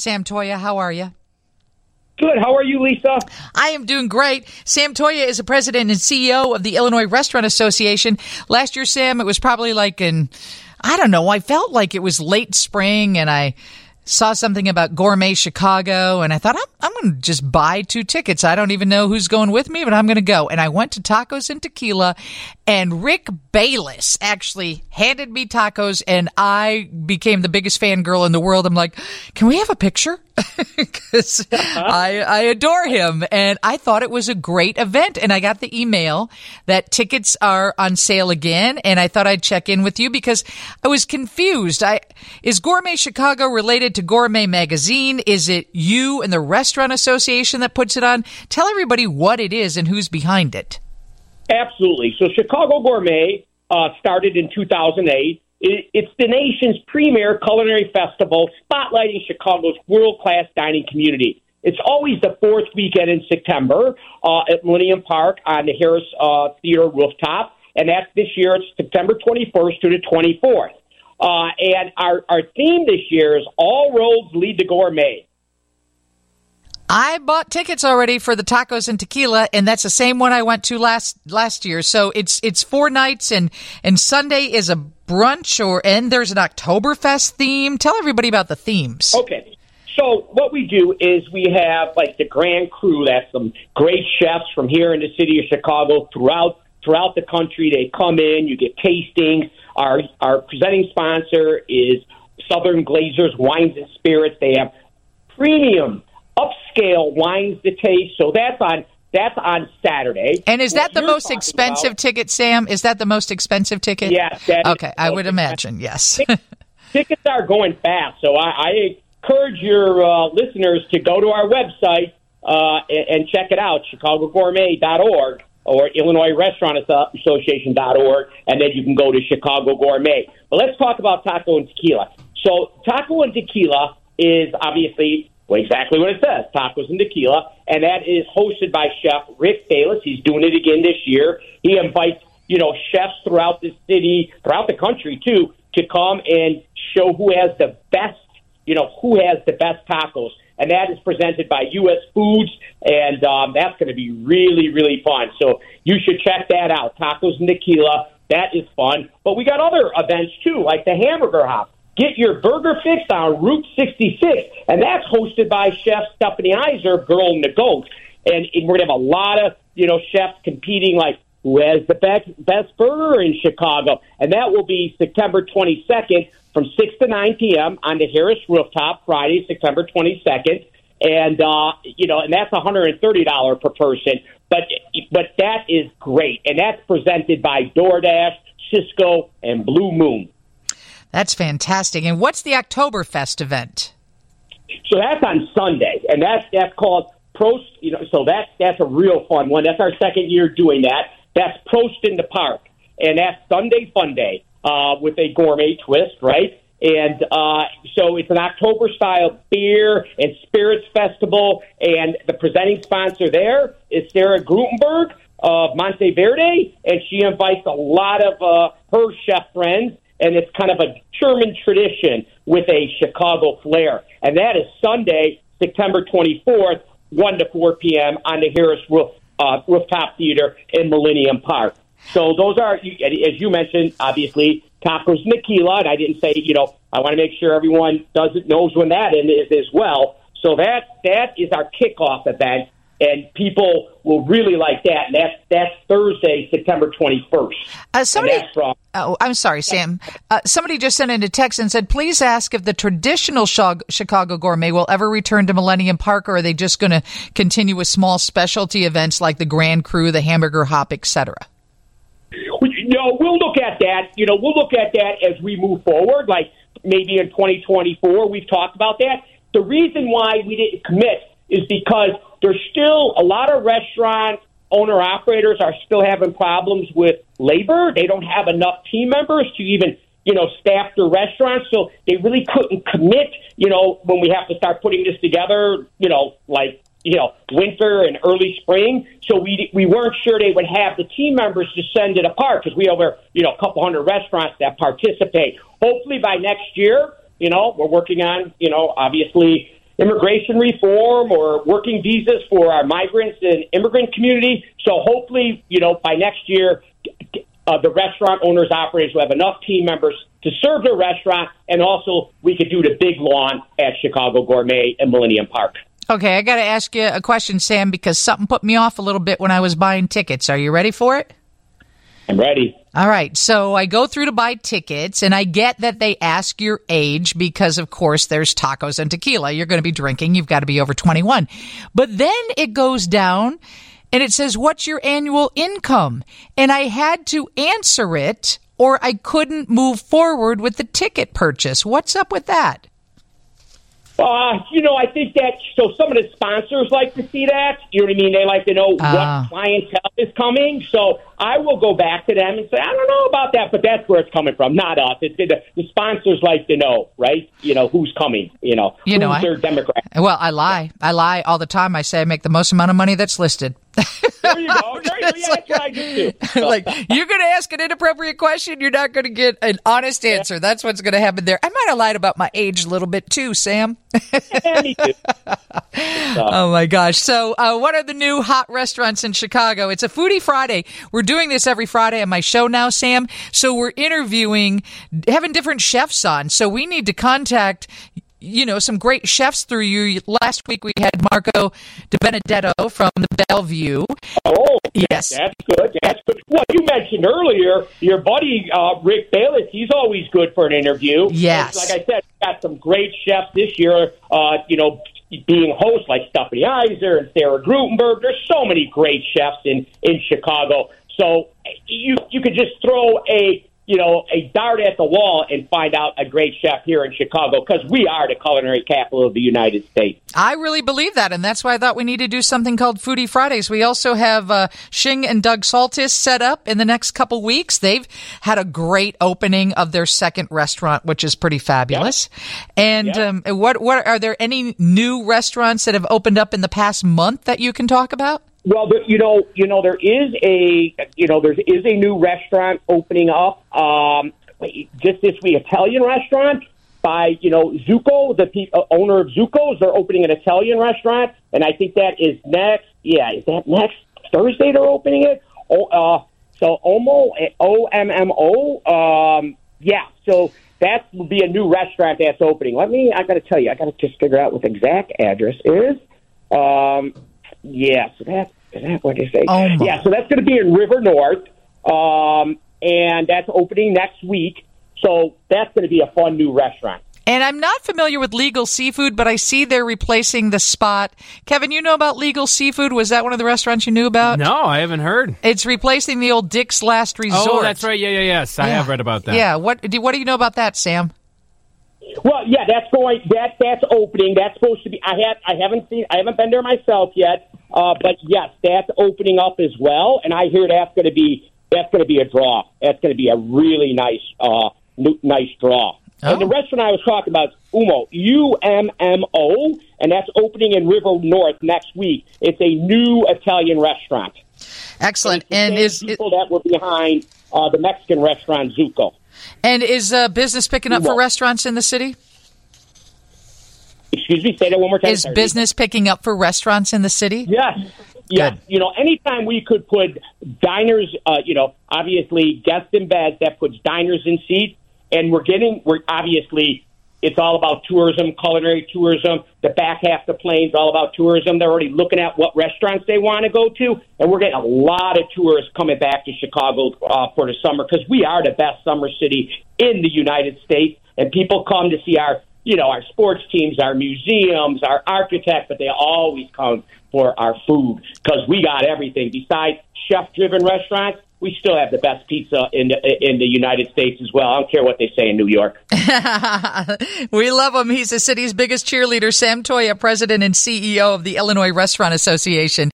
Sam Toia, how are you? Good. How are you, Lisa? I am doing great. Sam Toia is the president and CEO of the Illinois Restaurant Association. Last year, Sam, it was probably like in, I don't know, I felt like it was late spring and I saw something about Gourmet Chicago, and I thought, I'm, I'm going to just buy two tickets. I don't even know who's going with me, but I'm going to go. And I went to Tacos and Tequila, and Rick Bayless actually handed me tacos, and I became the biggest fangirl in the world. I'm like, can we have a picture? Because I, I adore him, and I thought it was a great event. And I got the email that tickets are on sale again, and I thought I'd check in with you because I was confused. I is Gourmet Chicago related to Gourmet Magazine? Is it you and the Restaurant Association that puts it on? Tell everybody what it is and who's behind it. Absolutely. So Chicago Gourmet uh, started in 2008. It, it's the nation's premier culinary festival, spotlighting Chicago's world-class dining community. It's always the fourth weekend in September uh, at Millennium Park on the Harris uh, Theater rooftop, and that's this year. It's September 21st to the 24th. Uh, and our, our theme this year is All Roads Lead to Gourmet. I bought tickets already for the tacos and tequila, and that's the same one I went to last last year. So it's it's four nights, and and Sunday is a brunch, or and there's an Oktoberfest theme. Tell everybody about the themes. Okay. So what we do is we have like the Grand Cru. That's some great chefs from here in the city of Chicago throughout throughout the country. They come in. You get tastings. Our our presenting sponsor is Southern Glazer's Wines and Spirits. They have premium upscale wines to taste. So that's on that's on Saturday. And is that the most expensive about, ticket, Sam? Is that the most expensive ticket? Yes. okay, I would imagine. Yes. Tickets are going fast, so I, I encourage your uh, listeners to go to our website uh, and, and check it out, chicagogourmet.org or Illinois Restaurant Association.org, and then you can go to Chicago Gourmet. But let's talk about taco and tequila. So, taco and tequila is obviously well, exactly what it says tacos and tequila. And that is hosted by Chef Rick Bayless. He's doing it again this year. He invites, you know, chefs throughout the city, throughout the country, too, to come and show who has the best, you know, who has the best tacos. And that is presented by U.S. Foods, and um, that's going to be really, really fun. So you should check that out. Tacos and tequila. That is fun. But we got other events, too, like the Hamburger Hop. Get your burger fix on Route 66, and that's hosted by Chef Stephanie Izard, Girl and the Goat. And we're gonna have a lot of you know chefs competing, like who has the best best burger in Chicago, and that will be September 22nd from 6 to 9 p.m. on the Harris Rooftop, Friday, September 22nd. And uh, you know, and that's $130 per person. But but that is great, and that's presented by DoorDash, Sysco, and Blue Moon. That's fantastic. And what's the Oktoberfest event? So that's on Sunday, and that's that's called Prost. You know, so that's that's a real fun one. That's our second year doing that. That's Prost in the Park, and that's Sunday Fun Day uh, with a gourmet twist, right? And uh, so it's an October style beer and spirits festival, and the presenting sponsor there is Sarah Grueneberg of Monteverde, and she invites a lot of uh, her chef friends and it's kind of a German tradition with a Chicago flair. And that is Sunday, September 24th, 1 to 4 p.m. on the Harris Roof, uh, Rooftop Theater in Millennium Park. So those are, as you mentioned, obviously, tacos and. And I didn't say, you know, I want to make sure everyone does it, knows when that is as well. So that that is our kickoff event and people will really like that. And that's that's Thursday, September twenty first. Uh, somebody, from, oh, I'm sorry, Sam. Uh, somebody just sent in a text and said, "Please ask if the traditional Chicago Gourmet will ever return to Millennium Park, or are they just going to continue with small specialty events like the Grand Cru, the Hamburger Hop, etc." No, we'll look at that. You know, we'll look at that as we move forward. Like maybe in 2024, we've talked about that. The reason why we didn't commit is because there's still a lot of restaurant owner operators are still having problems with labor. They don't have enough team members to even you know staff their restaurants, so they really couldn't commit. You know when we have to start putting this together, you know like you know winter and early spring. So we we weren't sure they would have the team members to send it apart because we have over you know a couple hundred restaurants that participate. Hopefully by next year, you know we're working on you know obviously immigration reform or working visas for our migrants and immigrant community. So hopefully, you know, by next year, uh, the restaurant owners operators will have enough team members to serve their restaurant, and also we could do the big lawn at Chicago Gourmet and Millennium Park. Okay, I got to ask you a question, Sam, because something put me off a little bit when I was buying tickets. Are you ready for it? I'm ready. All right. So I go through to buy tickets and I get that they ask your age because of course there's tacos and tequila. You're going to be drinking. You've got to be over 21. But then it goes down and it says, what's your annual income? And I had to answer it or I couldn't move forward with the ticket purchase. What's up with that? Uh, you know, I think that so some of the sponsors like to see that. You know what I mean? They like to know Ah. what clientele is coming. So I will go back to them and say, I don't know about that, but that's where it's coming from, not us. It's the, the sponsors like to know, right? You know who's coming. You know, You know, I- their Democrat. Well, I lie. I lie all the time. I say I make the most amount of money that's listed. There you go. There you go. Yeah, that's what I do like you're going to ask an inappropriate question, you're not going to get an honest answer. That's what's going to happen there. I might have lied about my age a little bit too, Sam. Yeah, oh my gosh! So, uh, what are the new hot restaurants in Chicago? It's a Foodie Friday. We're doing this every Friday on my show now, Sam. So we're interviewing, having different chefs on. So we need to contact. You know, some great chefs through you. Last week we had Marco De Benedetto from the Bellevue. Oh, Yes. that's good. That's good. Well, you mentioned earlier your buddy uh, Rick Bayless. He's always good for an interview. Yes. Like I said, got some great chefs this year. Uh, you know, being hosts like Stephanie Izard and Sarah Grueneberg. There's so many great chefs in in Chicago. So you you could just throw a you know a dart at the wall and find out a great chef here in Chicago because we are the culinary capital of the United States. I really believe that, and that's why I thought we need to do something called Foodie Fridays. We also have uh, Hsing and Doug Psaltis set up in the next couple weeks. They've had a great opening of their second restaurant, which is pretty fabulous. And Yep. um, what what are there any new restaurants that have opened up in the past month that you can talk about? Well, there, you know, you know, there is a, you know, there is a new restaurant opening up. Um, just this week, Italian restaurant by you know Tzuco, the pe- uh, owner of Tzuco's. They're opening an Italian restaurant, and I think that is next. Yeah, is that next Thursday? They're opening it. Oh, uh, so Ommo, O M M O. Um, yeah, so that will be a new restaurant that's opening. Let me. I got to tell you, I got to just figure out what the exact address is. Um, yeah, so that is that what they say? Ommo. Yeah, so that's going to be in River North, um, and that's opening next week. So that's going to be a fun new restaurant. And I'm not familiar with Legal Seafood, but I see they're replacing the spot. Kevin, you know about Legal Seafood? Was that one of the restaurants you knew about? No, I haven't heard. It's replacing the old Dick's Last Resort. Oh, that's right. Yeah, yeah, yes. I Yeah. have read about that. Yeah. What do what do you know about that, Sam? Well, yeah, that's going. That that's opening. That's supposed to be. I have. I haven't seen. I haven't been there myself yet. Uh, but yes, that's opening up as well. And I hear that's going to be. That's going to be a draw. That's going to be a really nice, uh, nice draw. Oh. And the restaurant I was talking about, is Umo, U M M O, and that's opening in River North next week. It's a new Italian restaurant. Excellent. And same is people that were behind uh, the Mexican restaurant Tzuco? And is uh, business picking up for restaurants in the city? Excuse me. Say that one more time. Is Sorry. business picking up for restaurants in the city? Yes. Yes. Good. You know, anytime we could put diners, uh, you know, obviously guests in beds, that puts diners in seats. And we're getting, we're obviously, it's all about tourism, culinary tourism. The back half of the plane's all about tourism. They're already looking at what restaurants they want to go to. And we're getting a lot of tourists coming back to Chicago uh, for the summer because we are the best summer city in the United States. And people come to see our, you know, our sports teams, our museums, our architects, but they always come for our food because we got everything. Besides chef-driven restaurants, we still have the best pizza in the in the United States as well. I don't care what they say in New York. we love him. He's the city's biggest cheerleader, Sam Toia, president and CEO of the Illinois Restaurant Association.